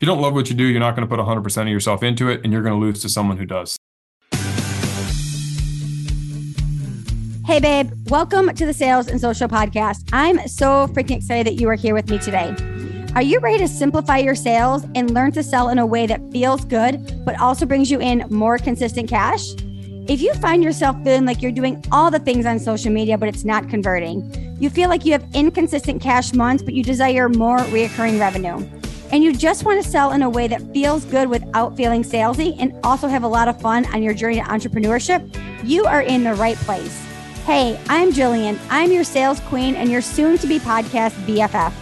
you don't love what you do, you're not going to put 100% of yourself into it, and you're going to lose to someone who does. Hey, babe, welcome to the Sales and Social Podcast. I'm so freaking excited that you are here with me today. Are you ready to simplify your sales and learn to sell in a way that feels good, but also brings you in more consistent cash? If you find yourself feeling like you're doing all the things on social media, but it's not converting, you feel like you have inconsistent cash months, but you desire more reoccurring revenue, and you just want to sell in a way that feels good without feeling salesy and also have a lot of fun on your journey to entrepreneurship, you are in the right place. Hey, I'm Jillian. I'm your sales queen and your soon to be podcast BFF.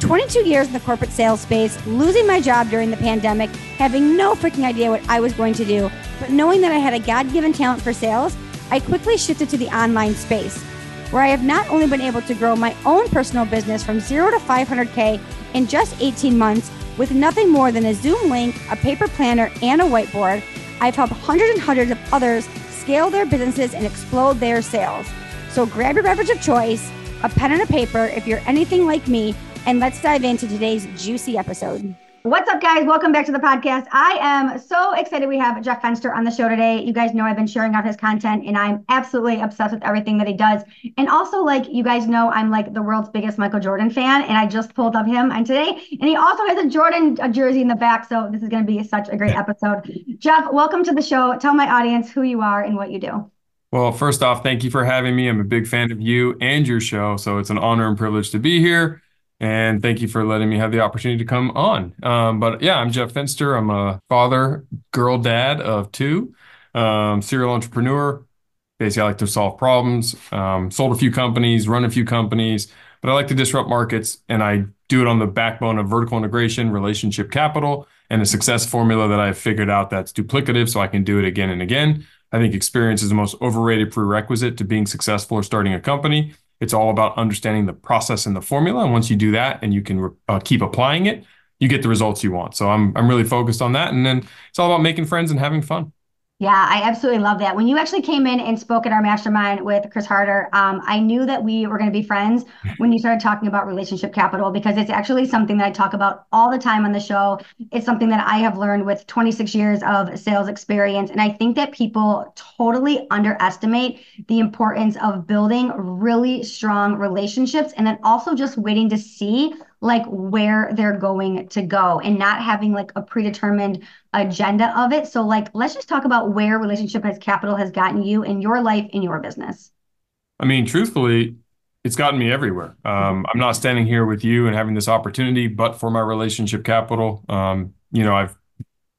22 years in the corporate sales space, losing my job during the pandemic, having no freaking idea what I was going to do, but knowing that I had a God given talent for sales, I quickly shifted to the online space, where I have not only been able to grow my own personal business from zero to 500K in just 18 months with nothing more than a Zoom link, a paper planner, and a whiteboard. I've helped hundreds and hundreds of others scale their businesses and explode their sales. So grab your beverage of choice, a pen and a paper if you're anything like me and let's dive into today's juicy episode. What's up, guys? Welcome back to the podcast. I am so excited we have Jeff Fenster on the show today. You guys know I've been sharing out his content and I'm absolutely obsessed with everything that he does. And also, like you guys know, I'm like the world's biggest Michael Jordan fan, and I just pulled up him and today. And he also has a Jordan a jersey in the back. So this is going to be such a great episode. Jeff, welcome to the show. Tell my audience who you are and what you do. Well, first off, thank you for having me. I'm a big fan of you and your show. So it's an honor and privilege to be here. And thank you for letting me have the opportunity to come on. Um, but yeah, I'm Jeff Fenster. I'm a father, girl dad of two, um, serial entrepreneur. Basically, I like to solve problems. Um, sold a few companies, run a few companies, but I like to disrupt markets. And I do it on the backbone of vertical integration, relationship capital, and a success formula that I've figured out that's duplicative so I can do it again and again. I think experience is the most overrated prerequisite to being successful or starting a company. It's all about understanding the process and the formula. And once you do that and you can uh, keep applying it, you get the results you want. So I'm I'm really focused on that. And then it's all about making friends and having fun. Yeah, I absolutely love that. When you actually came in and spoke at our mastermind with Chris Harder, um, I knew that we were going to be friends when you started talking about relationship capital because it's actually something that I talk about all the time on the show. It's something that I have learned with 26 years of sales experience. And I think that people totally underestimate the importance of building really strong relationships and then also just waiting to see like where they're going to go and not having like a predetermined agenda of it. So like let's just talk about where relationship as capital has gotten you in your life in your business. I mean, truthfully, it's gotten me everywhere. Um, I'm not standing here with you and having this opportunity, but for my relationship capital. Um, you know, I've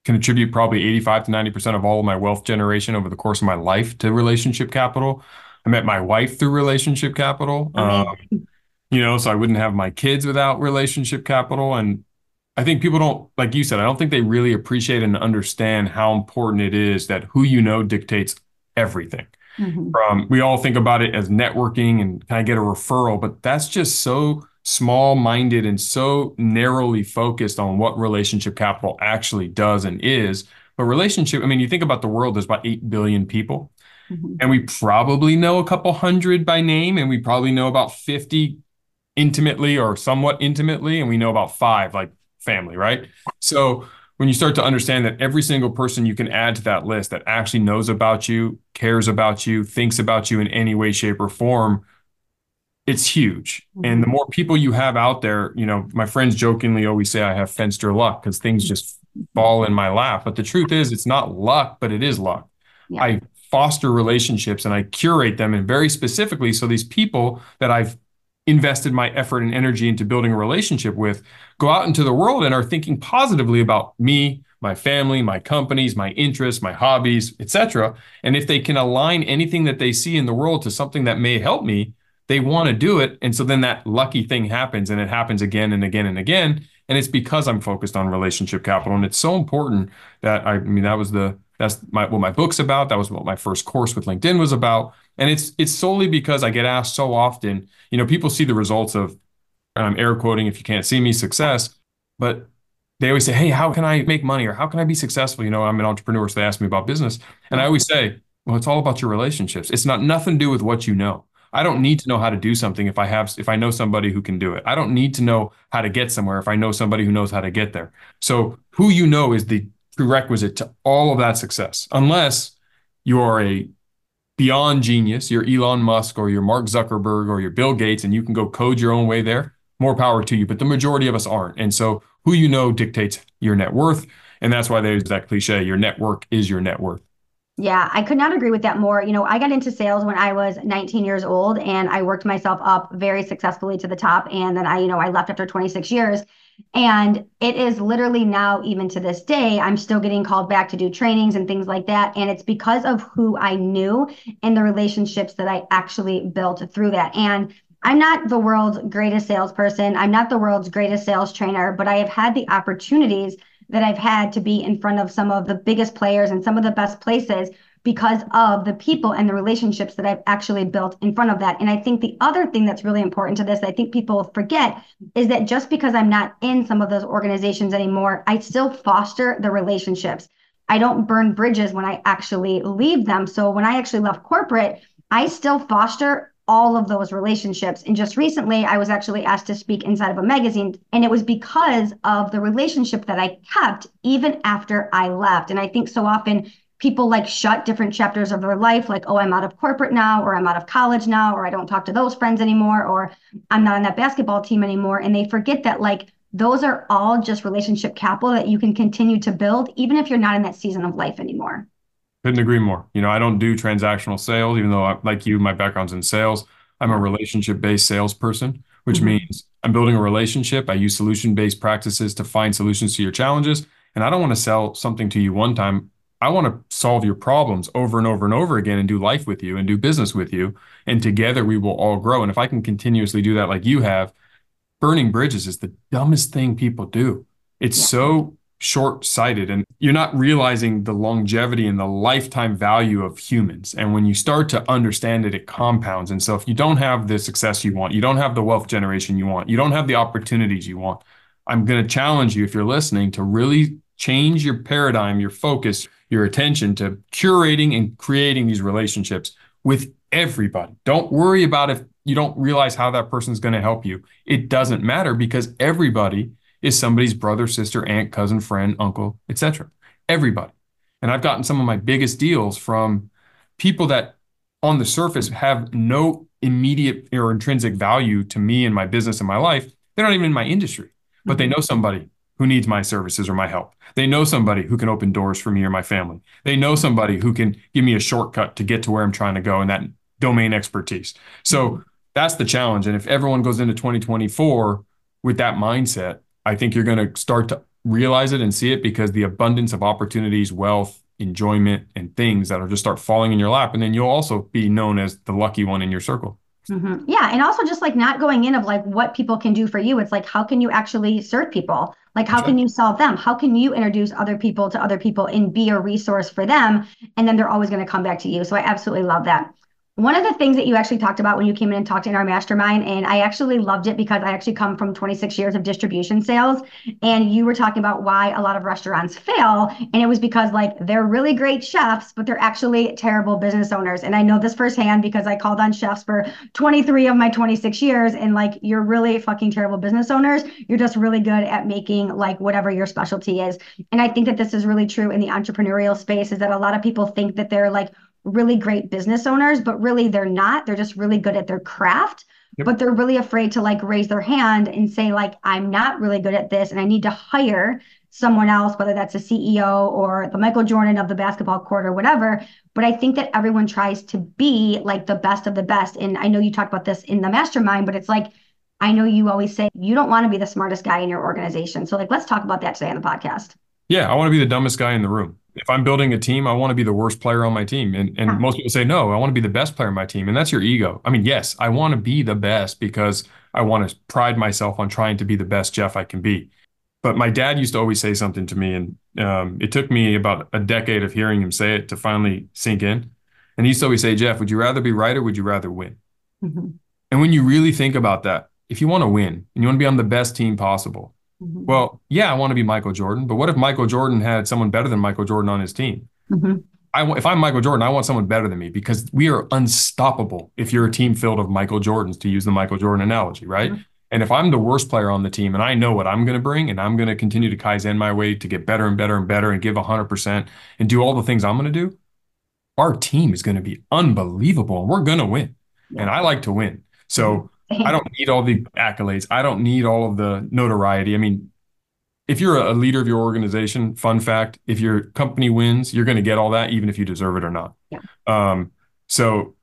can attribute probably 85 to 90% of all of my wealth generation over the course of my life to relationship capital. I met my wife through relationship capital. Um, you know, so I wouldn't have my kids without relationship capital. And I think people don't, like you said, I don't think they really appreciate and understand how important it is that who you know dictates everything. Mm-hmm. From we all think about it as networking and can I get a referral, but that's just so small minded and so narrowly focused on what relationship capital actually does and is. But relationship, I mean, you think about the world, there's about 8 billion people. Mm-hmm. And we probably know a couple hundred by name, and we probably know about 50 intimately or somewhat intimately, and we know about five, like family, right? So when you start to understand that every single person you can add to that list that actually knows about you, cares about you, thinks about you in any way, shape, or form, it's huge. Mm-hmm. And the more people you have out there, you know, my friends jokingly always say I have fenced fenster luck because things just fall in my lap. But the truth is, it's not luck, but it is luck. Yeah. I foster relationships and I curate them and very specifically. So these people that I've invested my effort and energy into building a relationship with go out into the world and are thinking positively about me my family my companies my interests my hobbies etc and if they can align anything that they see in the world to something that may help me they want to do it. And so then that lucky thing happens and it happens again and again and again. And it's because i'm focused on relationship capital. And it's so important that i, I mean that was the that's my what my book's about that was what my first course with linkedin was about and it's it's solely because I get asked so often, you know, people see the results of, and I'm air quoting if you can't see me, success, but they always say, Hey, how can I make money or how can I be successful? You know, I'm an entrepreneur, so they ask me about business. And I always say, Well, it's all about your relationships. It's not nothing to do with what you know. I don't need to know how to do something if I have if I know somebody who can do it. I don't need to know how to get somewhere if I know somebody who knows how to get there. So who you know is the prerequisite to all of that success. Unless you are a beyond genius, you're Elon Musk or you're Mark Zuckerberg or you're Bill Gates and you can go code your own way there, more power to you. But the majority of us aren't. And so who you know dictates your net worth. And that's why there's that cliche your network is your net worth. Yeah, I could not agree with that more. You know, I got into sales when I was 19 years old and I worked myself up very successfully to the top. And then I, you know, I left after 26 years. And it is literally now, even to this day, I'm still getting called back to do trainings and things like that. And it's because of who I knew and the relationships that I actually built through that. And I'm not the world's greatest salesperson. I'm not the world's greatest sales trainer, but I have had the opportunities that I've had to be in front of some of the biggest players and some of the best places because of the people and the relationships that I've actually built in front of that. And I think the other thing that's really important to this, I think people forget, is that just because I'm not in some of those organizations anymore, I still foster the relationships. I don't burn bridges when I actually leave them. So when I actually left corporate, I still foster all of those relationships. And just recently, I was actually asked to speak inside of a magazine, and it was because of the relationship that I kept even after I left. And I think so often people like shut different chapters of their life, like, oh, I'm out of corporate now, or I'm out of college now, or I don't talk to those friends anymore, or I'm not on that basketball team anymore. And they forget that, like, those are all just relationship capital that you can continue to build, even if you're not in that season of life anymore. Couldn't agree more. You know, I don't do transactional sales, even though, I, like you, my background's in sales. I'm a relationship-based salesperson, which mm-hmm. means I'm building a relationship. I use solution-based practices to find solutions to your challenges, and I don't want to sell something to you one time. I want to solve your problems over and over and over again and do life with you and do business with you. And together we will all grow. And if I can continuously do that like you have, burning bridges is the dumbest thing people do. It's yeah. so short sighted and you're not realizing the longevity and the lifetime value of humans. And when you start to understand it, it compounds. And so if you don't have the success you want, you don't have the wealth generation you want, you don't have the opportunities you want, I'm going to challenge you, if you're listening, to really change your paradigm, your focus, your attention to curating and creating these relationships with everybody. Don't worry about if you don't realize how that person's going to help you. It doesn't matter because everybody is somebody's brother, sister, aunt, cousin, friend, uncle, etc. Everybody. And I've gotten some of my biggest deals from people that on the surface have no immediate or intrinsic value to me and my business and my life. They're not even in my industry, but they mm-hmm. know somebody who needs my services or my help. They know somebody who can open doors for me or my family. They know somebody who can give me a shortcut to get to where I'm trying to go and that domain expertise. So that's the challenge. And if everyone goes into 2024 with that mindset, I think you're going to start to realize it and see it because the abundance of opportunities, wealth, enjoyment, and things that will just start falling in your lap. And then you'll also be known as the lucky one in your circle. Mm-hmm. Yeah. And also just like not going in of like what people can do for you. It's like, how can you actually serve people? Like, how can you solve them? How can you introduce other people to other people and be a resource for them? And then they're always going to come back to you. So I absolutely love that. One of the things that you actually talked about when you came in and talked in our mastermind, and I actually loved it because I actually come from 26 years of distribution sales. And you were talking about why a lot of restaurants fail. And it was because, like, they're really great chefs, but they're actually terrible business owners. And I know this firsthand because I called on chefs for 23 of my 26 years. And, like, you're really fucking terrible business owners. You're just really good at making, like, whatever your specialty is. And I think that this is really true in the entrepreneurial space is that a lot of people think that they're like, really great business owners, but really they're not. They're just really good at their craft. Yep. But they're really afraid to like raise their hand and say, like, I'm not really good at this and I need to hire someone else, whether that's a CEO or the Michael Jordan of the basketball court or whatever. But I think that everyone tries to be like the best of the best. And I know you talked about this in the mastermind, but it's like, I know you always say you don't want to be the smartest guy in your organization. So, like, let's talk about that today on the podcast. Yeah, I want to be the dumbest guy in the room if I'm building a team, I want to be the worst player on my team. And and most people say, no, I want to be the best player on my team. And that's your ego. I mean, yes, I want to be the best because I want to pride myself on trying to be the best Jeff I can be. But my dad used to always say something to me, and um, it took me about a decade of hearing him say it to finally sink in. And he used to always say, Jeff, would you rather be right or would you rather win? Mm-hmm. And when you really think about that, if you want to win and you want to be on the best team possible, Mm-hmm. Well, yeah, I want to be Michael Jordan, but what if Michael Jordan had someone better than Michael Jordan on his team? Mm-hmm. I if I'm Michael Jordan, I want someone better than me because we are unstoppable if you're a team filled of Michael Jordans, to use the Michael Jordan analogy, right? Mm-hmm. And if I'm the worst player on the team and I know what I'm going to bring and I'm going to continue to Kaizen my way to get better and better and better and give 100% and do all the things I'm going to do, our team is going to be unbelievable and we're going to win. Yeah. And I like to win. So. I don't need all the accolades. I don't need all of the notoriety. I mean, if you're a leader of your organization, fun fact, if your company wins, you're going to get all that, even if you deserve it or not. Yeah. Um, so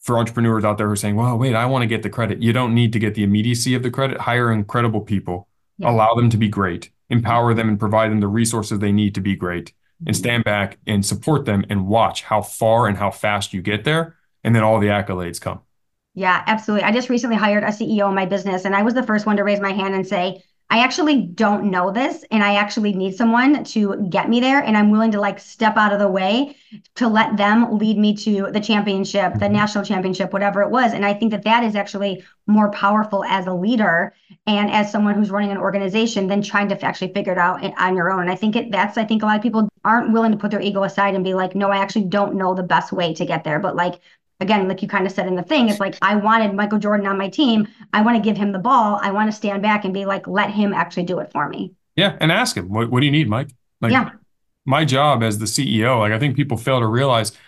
for entrepreneurs out there who are saying, well, wait, I want to get the credit. You don't need to get the immediacy of the credit. Hire incredible people, yeah. allow them to be great, empower them and provide them the resources they need to be great, and stand back and support them and watch how far and how fast you get there. And then all the accolades come. Yeah, absolutely. I just recently hired a CEO in my business, and I was the first one to raise my hand and say, I actually don't know this and I actually need someone to get me there. And I'm willing to like step out of the way to let them lead me to the championship, the mm-hmm. national championship, whatever it was. And I think that that is actually more powerful as a leader and as someone who's running an organization than trying to actually figure it out on your own. And I think it, that's, I think a lot of people aren't willing to put their ego aside and be like, no, I actually don't know the best way to get there. But like, again, like you kind of said in the thing, it's like I wanted Michael Jordan on my team. I want to give him the ball. I want to stand back and be like, let him actually do it for me. Yeah, and ask him, what, what do you need, Mike? Like, yeah. My job as the CEO, like I think people fail to realize, if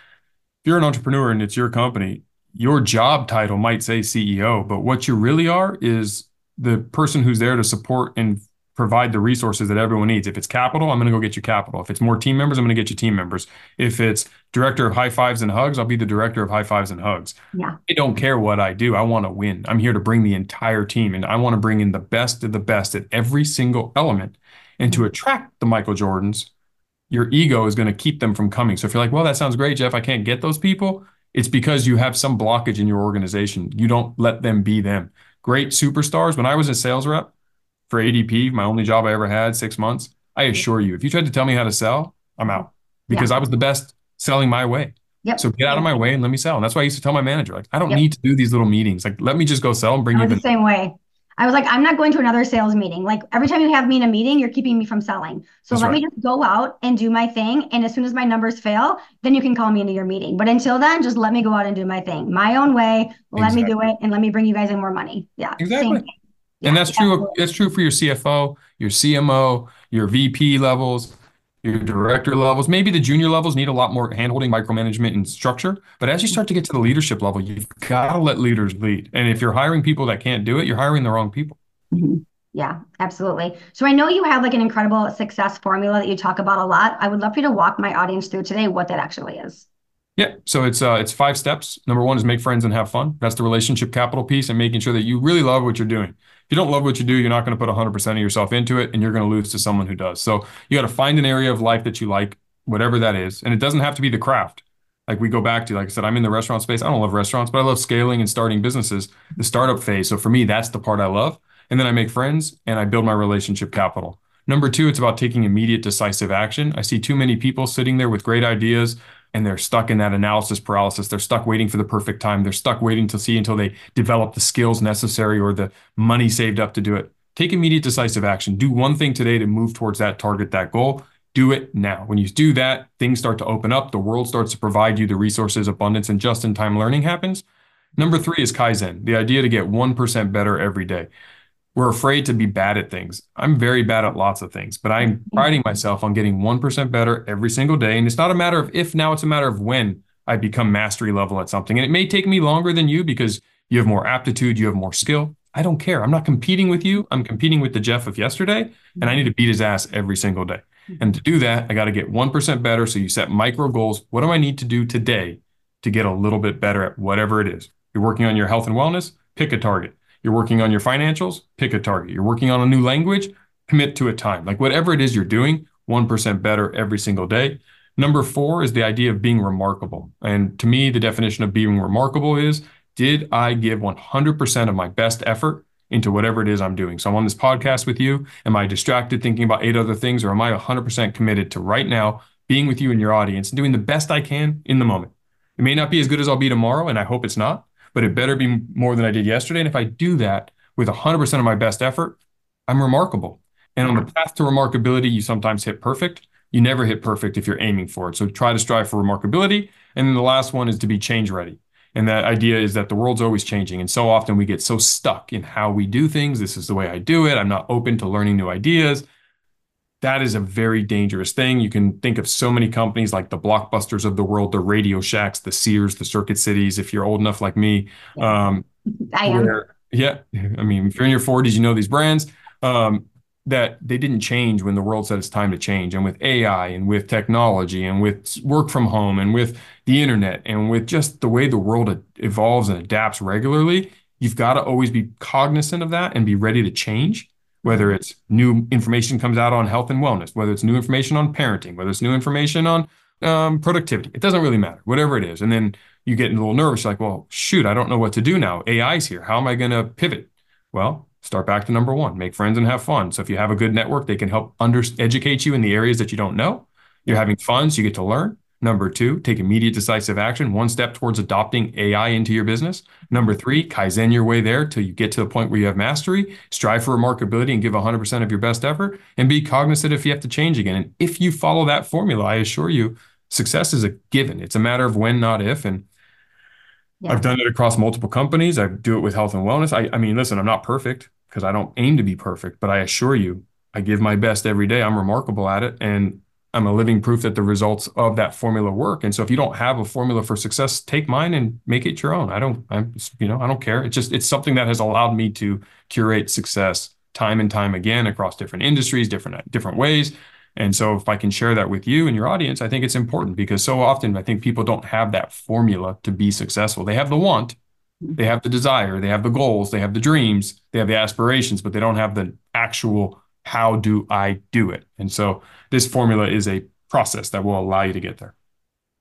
you're an entrepreneur and it's your company, your job title might say CEO, but what you really are is the person who's there to support and provide the resources that everyone needs. If it's capital, I'm going to go get you capital. If it's more team members, I'm going to get you team members. If it's director of high fives and hugs, I'll be the director of high fives and hugs. Yeah. I don't care what I do. I want to win. I'm here to bring the entire team and I want to bring in the best of the best at every single element. And to attract the Michael Jordans, your ego is going to keep them from coming. So if you're like, well, that sounds great, Jeff, I can't get those people, it's because you have some blockage in your organization. You don't let them be them. Great superstars. When I was a sales rep, for ADP, my only job I ever had, six months, I assure you, if you tried to tell me how to sell, I'm out because yeah. I was the best selling my way. Yep. So get out of my way and let me sell. And that's why I used to tell my manager, like, I don't yep. need to do these little meetings. Like, let me just go sell and bring you the same way. I was like, I'm not going to another sales meeting. Like every time you have me in a meeting, you're keeping me from selling. So That's let right. me just go out and do my thing. And as soon as my numbers fail, then you can call me into your meeting. But until then, just let me go out and do my thing, my own way. Let exactly. me do it, and let me bring you guys in more money. Yeah, exactly and that's true. Absolutely. That's true for your CFO, your CMO, your VP levels, your director levels. Maybe the junior levels need a lot more handholding, micromanagement, and structure. But as you start to get to the leadership level, you've got to let leaders lead. And if you're hiring people that can't do it, you're hiring the wrong people. Mm-hmm. Yeah, absolutely. So I know you have like an incredible success formula that you talk about a lot. I would love for you to walk my audience through today what that actually is. Yeah, so it's uh, it's five steps. Number one is make friends and have fun. That's the relationship capital piece, and making sure that you really love what you're doing. If you don't love what you do, you're not going to put 100% of yourself into it, and you're going to lose to someone who does. So you got to find an area of life that you like, whatever that is, and it doesn't have to be the craft. Like we go back to, like I said, I'm in the restaurant space. I don't love restaurants, but I love scaling and starting businesses, the startup phase. So for me, that's the part I love. And then I make friends and I build my relationship capital. Number two, it's about taking immediate decisive action. I see too many people sitting there with great ideas and they're stuck in that analysis paralysis. They're stuck waiting for the perfect time. They're stuck waiting to see until they develop the skills necessary or the money saved up to do it. Take immediate decisive action. Do one thing today to move towards that target, that goal. Do it now. When you do that, things start to open up. The world starts to provide you the resources, abundance, and just in time learning happens. Number three is Kaizen, the idea to get 1% better every day we're afraid to be bad at things. I'm very bad at lots of things, but I'm mm-hmm. priding myself on getting 1% better every single day. And it's not a matter of if now, it's a matter of when I become mastery level at something. And it may take me longer than you because you have more aptitude, you have more skill. I don't care. I'm not competing with you. I'm competing with the Jeff of yesterday, and I need to beat his ass every single day. Mm-hmm. And to do that, I got to get 1% better. So you set micro goals. What do I need to do today to get a little bit better at whatever it is? You're working on your health and wellness, pick a target. You're working on your financials, pick a target. You're working on a new language, commit to a time. Like whatever it is you're doing, 1% better every single day. Number four is the idea of being remarkable. And to me, the definition of being remarkable is did I give 100% of my best effort into whatever it is I'm doing? So I'm on this podcast with you. Am I distracted thinking about eight other things, or am I 100% committed to right now being with you and your audience and doing the best I can in the moment? It may not be as good as I'll be tomorrow, and I hope it's not, but it better be more than I did yesterday. And if I do that with 100% of my best effort, I'm remarkable. And on the path to remarkability, you sometimes hit perfect. You never hit perfect if you're aiming for it. So try to strive for remarkability. And then the last one is to be change ready. And that idea is that the world's always changing. And so often we get so stuck in how we do things. This is the way I do it. I'm not open to learning new ideas. That is a very dangerous thing. You can think of so many companies like the blockbusters of the world, the Radio Shacks, the Sears, the Circuit Cities. If you're old enough like me, um, I am. where- yeah, I mean, if you're in your 40s, you know these brands. Um, that they didn't change when the world said it's time to change. And with AI and with technology and with work from home and with the internet and with just the way the world evolves and adapts regularly, you've got to always be cognizant of that and be ready to change. Whether it's new information comes out on health and wellness, whether it's new information on parenting, whether it's new information on um, productivity, it doesn't really matter, whatever it is. And then you get a little nervous, like, well, shoot, I don't know what to do now. AI's here. How am I going to pivot? Well, start back to number one make friends and have fun so if you have a good network they can help under educate you in the areas that you don't know you're having fun so you get to learn number two take immediate decisive action one step towards adopting ai into your business number three kaizen your way there till you get to the point where you have mastery strive for remarkability and give 100% of your best effort and be cognizant if you have to change again and if you follow that formula i assure you success is a given it's a matter of when not if and Yeah. I've done it across multiple companies. I do it with health and wellness. I, I mean, listen, I'm not perfect because I don't aim to be perfect, but I assure you, I give my best every day. I'm remarkable at it. And I'm a living proof that the results of that formula work. And so if you don't have a formula for success, take mine and make it your own. I don't, I'm, you know, I don't care. It's just, it's something that has allowed me to curate success time and time again across different industries, different, different ways. And so if I can share that with you and your audience, I think it's important because so often I think people don't have that formula to be successful. They have the want, they have the desire, they have the goals, they have the dreams, they have the aspirations, but they don't have the actual how do I do it? And so this formula is a process that will allow you to get there.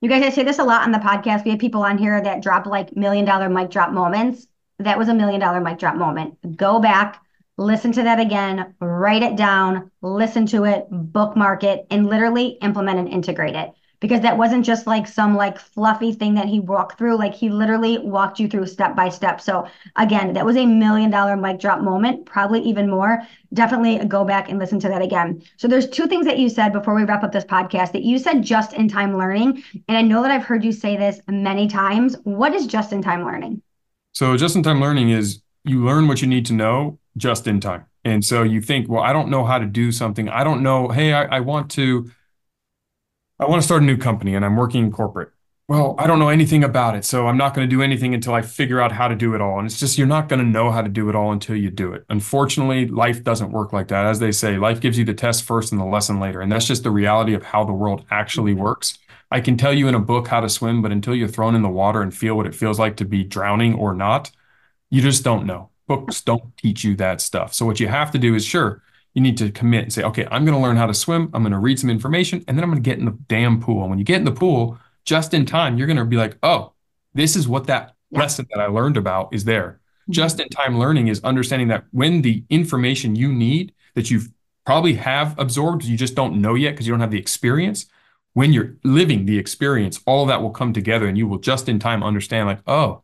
You guys, I say this a lot on the podcast. We have people on here that drop like million dollar mic drop moments. That was a million dollar mic drop moment. Go back, listen to that again, write it down, listen to it, bookmark it, and literally implement and integrate it. Because that wasn't just like some like fluffy thing that he walked through. Like he literally walked you through step by step. So again, that was a million dollar mic drop moment, probably even more. Definitely go back and listen to that again. So there's two things that you said before we wrap up this podcast that you said just in time learning. And I know that I've heard you say this many times. What is just in time learning? So just in time learning is you learn what you need to know just in time. And so you think, well, I don't know how to do something. I don't know. Hey, I, I want to, I want to start a new company and I'm working in corporate. Well, I don't know anything about it. So I'm not going to do anything until I figure out how to do it all. And it's just, you're not going to know how to do it all until you do it. Unfortunately, life doesn't work like that. As they say, life gives you the test first and the lesson later. And that's just the reality of how the world actually mm-hmm. works. I can tell you in a book how to swim, but until you're thrown in the water and feel what it feels like to be drowning or not, you just don't know. Books don't teach you that stuff. So what you have to do is sure, you need to commit and say, okay, I'm going to learn how to swim. I'm going to read some information and then I'm going to get in the damn pool. And when you get in the pool, just in time, you're going to be like, oh, this is what that Yeah. lesson that I learned about is there. Mm-hmm. Just in time learning is understanding that when the information you need that you probably have absorbed, you just don't know yet because you don't have the experience. When you're living the experience, all that will come together and you will just in time understand, like, oh,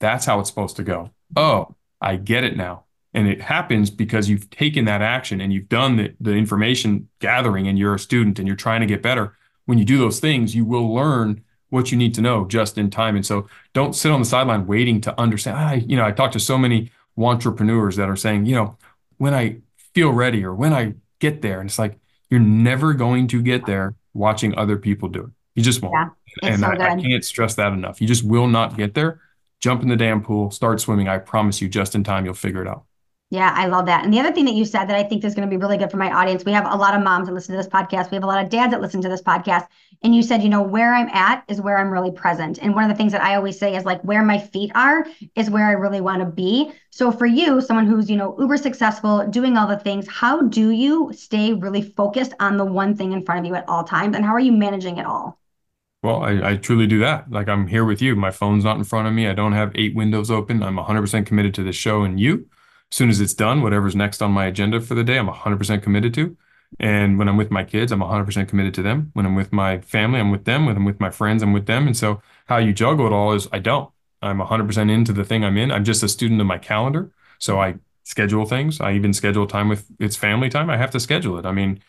that's how it's supposed to go. Oh, I get it now. And it happens because you've taken that action and you've done the, the information gathering and you're a student and you're trying to get better. When you do those things, you will learn what you need to know just in time. And so don't sit on the sideline waiting to understand. I, you know, I talk to so many entrepreneurs that are saying, you know, when I feel ready or when I get there, and it's like, you're never going to get there watching other people do it. You just won't. Yeah, and so I, I can't stress that enough. You just will not get there. Jump in the damn pool, start swimming. I promise you, just in time, you'll figure it out. Yeah, I love that. And the other thing that you said that I think is going to be really good for my audience, we have a lot of moms that listen to this podcast. We have a lot of dads that listen to this podcast. And you said, you know, where I'm at is where I'm really present. And one of the things that I always say is like where my feet are is where I really want to be. So for you, someone who's, you know, uber successful, doing all the things, how do you stay really focused on the one thing in front of you at all times? And how are you managing it all? Well, I, I truly do that. Like I'm here with you. My phone's not in front of me. I don't have eight windows open. I'm 100% committed to the show and you. As soon as it's done, whatever's next on my agenda for the day, I'm 100% committed to. And when I'm with my kids, I'm 100% committed to them. When I'm with my family, I'm with them. When I'm with my friends, I'm with them. And so how you juggle it all is I don't. I'm 100% into the thing I'm in. I'm just a student of my calendar. So I schedule things. I even schedule time with it's family time. I have to schedule it. I mean,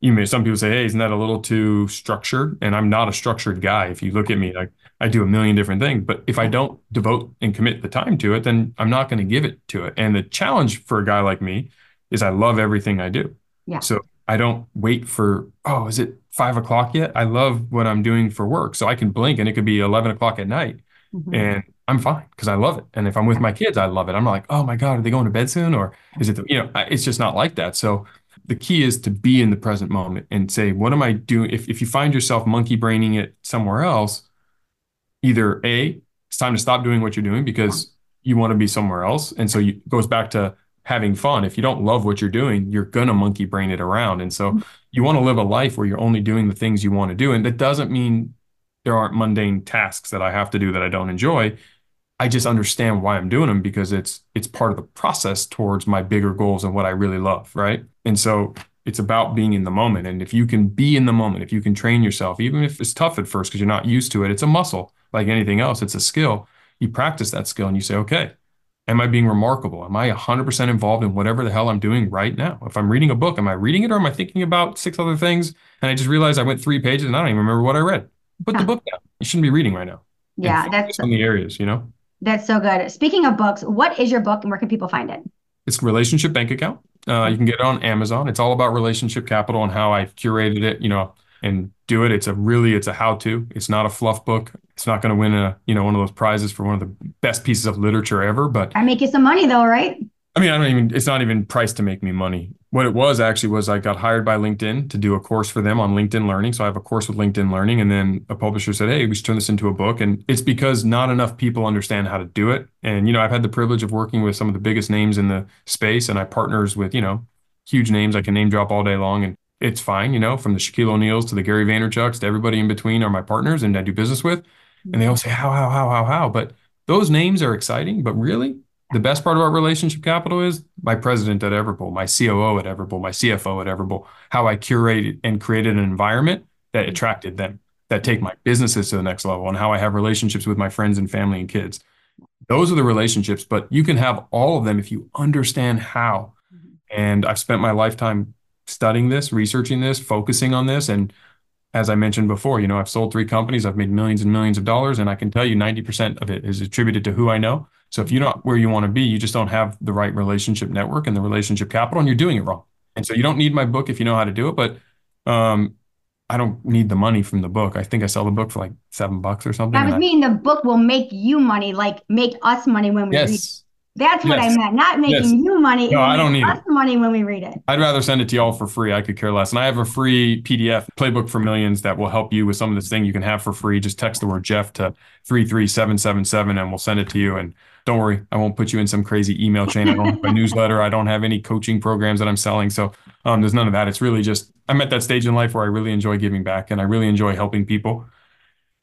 you may some people say, hey, isn't that a little too structured? And I'm not a structured guy. If you look at me, like I do a million different things, but if I don't devote and commit the time to it, then I'm not going to give it to it. And the challenge for a guy like me is I love everything I do. Yeah. So I don't wait for, oh, is it five o'clock yet? I love what I'm doing for work. So I can blink and it could be 11 o'clock at night mm-hmm. and I'm fine because I love it. And if I'm with my kids, I love it. I'm like, oh my God, are they going to bed soon? Or is it, the, you know, it's just not like that. So the key is to be in the present moment and say, what am I doing? If, if you find yourself monkey braining it somewhere else, either A, it's time to stop doing what you're doing because you want to be somewhere else. And so it goes back to having fun. If you don't love what you're doing, you're going to monkey brain it around. And so you want to live a life where you're only doing the things you want to do. And that doesn't mean there aren't mundane tasks that I have to do that I don't enjoy. I just understand why I'm doing them because it's it's part of the process towards my bigger goals and what I really love, right? And so it's about being in the moment. And if you can be in the moment, if you can train yourself, even if it's tough at first because you're not used to it, it's a muscle like anything else. It's a skill. You practice that skill and you say, okay, am I being remarkable? Am I 100% involved in whatever the hell I'm doing right now? If I'm reading a book, am I reading it or am I thinking about six other things? And I just realized I went three pages and I don't even remember what I read. Put the book down. You shouldn't be reading right now. Yeah, that's on the areas, you know. That's so good. Speaking of books, what is your book and where can people find it? It's Relationship Bank Account. Uh, you can get it on Amazon. It's all about relationship capital and how I've curated it, you know, and do it. It's a really, it's a how-to. It's not a fluff book. It's not going to win a, you know, one of those prizes for one of the best pieces of literature ever. But I make you some money though, right? I mean, I don't even, it's not even priced to make me money. What it was actually was I got hired by LinkedIn to do a course for them on LinkedIn Learning. So I have a course with LinkedIn Learning. And then a publisher said, Hey, we should turn this into a book. And it's because not enough people understand how to do it. And, you know, I've had the privilege of working with some of the biggest names in the space and I partners with, you know, huge names I can name drop all day long. And it's fine, you know, from the Shaquille O'Neals to the Gary Vaynerchuks to everybody in between are my partners and I do business with. And they all say, How, how, how, how, how? But those names are exciting. But really, the best part about relationship capital is my president at Everbowl, my COO at Everbowl, my CFO at Everbowl, how I curated and created an environment that attracted them, that take my businesses to the next level, and how I have relationships with my friends and family and kids. Those are the relationships, but you can have all of them if you understand how. Mm-hmm. And I've spent my lifetime studying this, researching this, focusing on this. And as I mentioned before, you know, I've sold three companies, I've made millions and millions of dollars, and I can tell you 90% of it is attributed to who I know so if you're not where you want to be, you just don't have the right relationship network and the relationship capital, and you're doing it wrong. And so you don't need my book if you know how to do it, but um, I don't need the money from the book. I think I sell the book for like seven bucks or something. That was mean the book will make you money, like make us money when we yes. read. It. That's what yes. I meant, not making yes. you money. No, I don't need us it. money when we read it. I'd rather send it to y'all for free. I could care less. And I have a free PDF playbook for millions that will help you with some of this thing you can have for free. Just text the word Jeff to 33777 and we'll send it to you. And don't worry, I won't put you in some crazy email chain. I don't have a newsletter. I don't have any coaching programs that I'm selling. So um, there's none of that. It's really just I'm at that stage in life where I really enjoy giving back and I really enjoy helping people.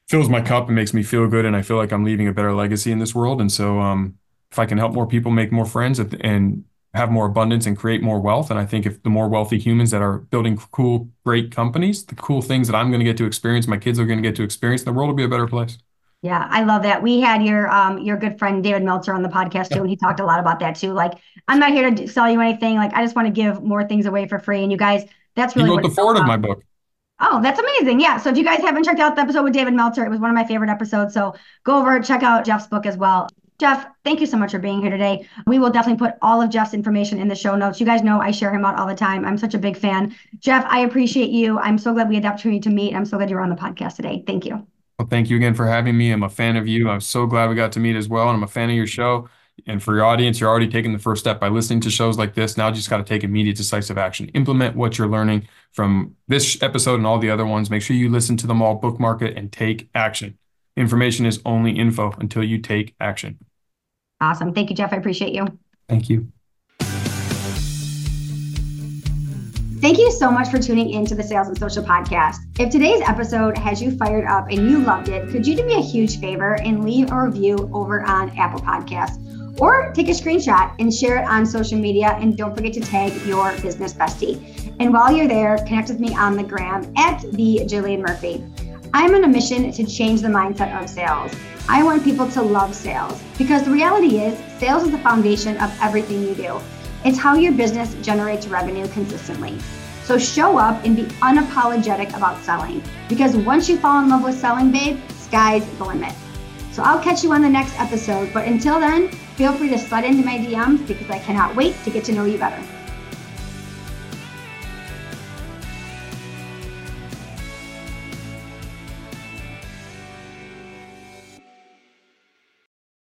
Fills my cup and makes me feel good, and I feel like I'm leaving a better legacy in this world. And so, um, if I can help more people make more friends and have more abundance and create more wealth, and I think if the more wealthy humans that are building cool, great companies, the cool things that I'm going to get to experience, my kids are going to get to experience, the world will be a better place. Yeah, I love that. We had your um your good friend David Meltzer on the podcast too, and he talked a lot about that too. Like, I'm not here to sell you anything. Like, I just want to give more things away for free. And you guys, that's really he wrote the foreword of my book. Oh, that's amazing. Yeah. So if you guys haven't checked out the episode with David Meltzer, it was one of my favorite episodes. So go over, check out Jeff's book as well. Jeff, thank you so much for being here today. We will definitely put all of Jeff's information in the show notes. You guys know I share him out all the time. I'm such a big fan. Jeff, I appreciate you. I'm so glad we had the opportunity to meet. I'm so glad you were on the podcast today. Thank you. Well, thank you again for having me. I'm a fan of you. I'm so glad we got to meet as well. And I'm a fan of your show. And for your audience, you're already taking the first step by listening to shows like this. Now you just got to take immediate decisive action. Implement what you're learning from this episode and all the other ones. Make sure you listen to them all, bookmark it, and take action. Information is only info until you take action. Awesome. Thank you, Jeff. I appreciate you. Thank you. Thank you so much for tuning in to the Sales and Social Podcast. If today's episode has you fired up and you loved it, could you do me a huge favor and leave a review over on Apple Podcasts? Or take a screenshot and share it on social media. And don't forget to tag your business bestie. And while you're there, connect with me on the gram at the Jillian Murphy. I'm on a mission to change the mindset of sales. I want people to love sales because the reality is, sales is the foundation of everything you do. It's how your business generates revenue consistently. So show up and be unapologetic about selling because once you fall in love with selling, babe, sky's the limit. So I'll catch you on the next episode. But until then, feel free to slide into my DMs because I cannot wait to get to know you better.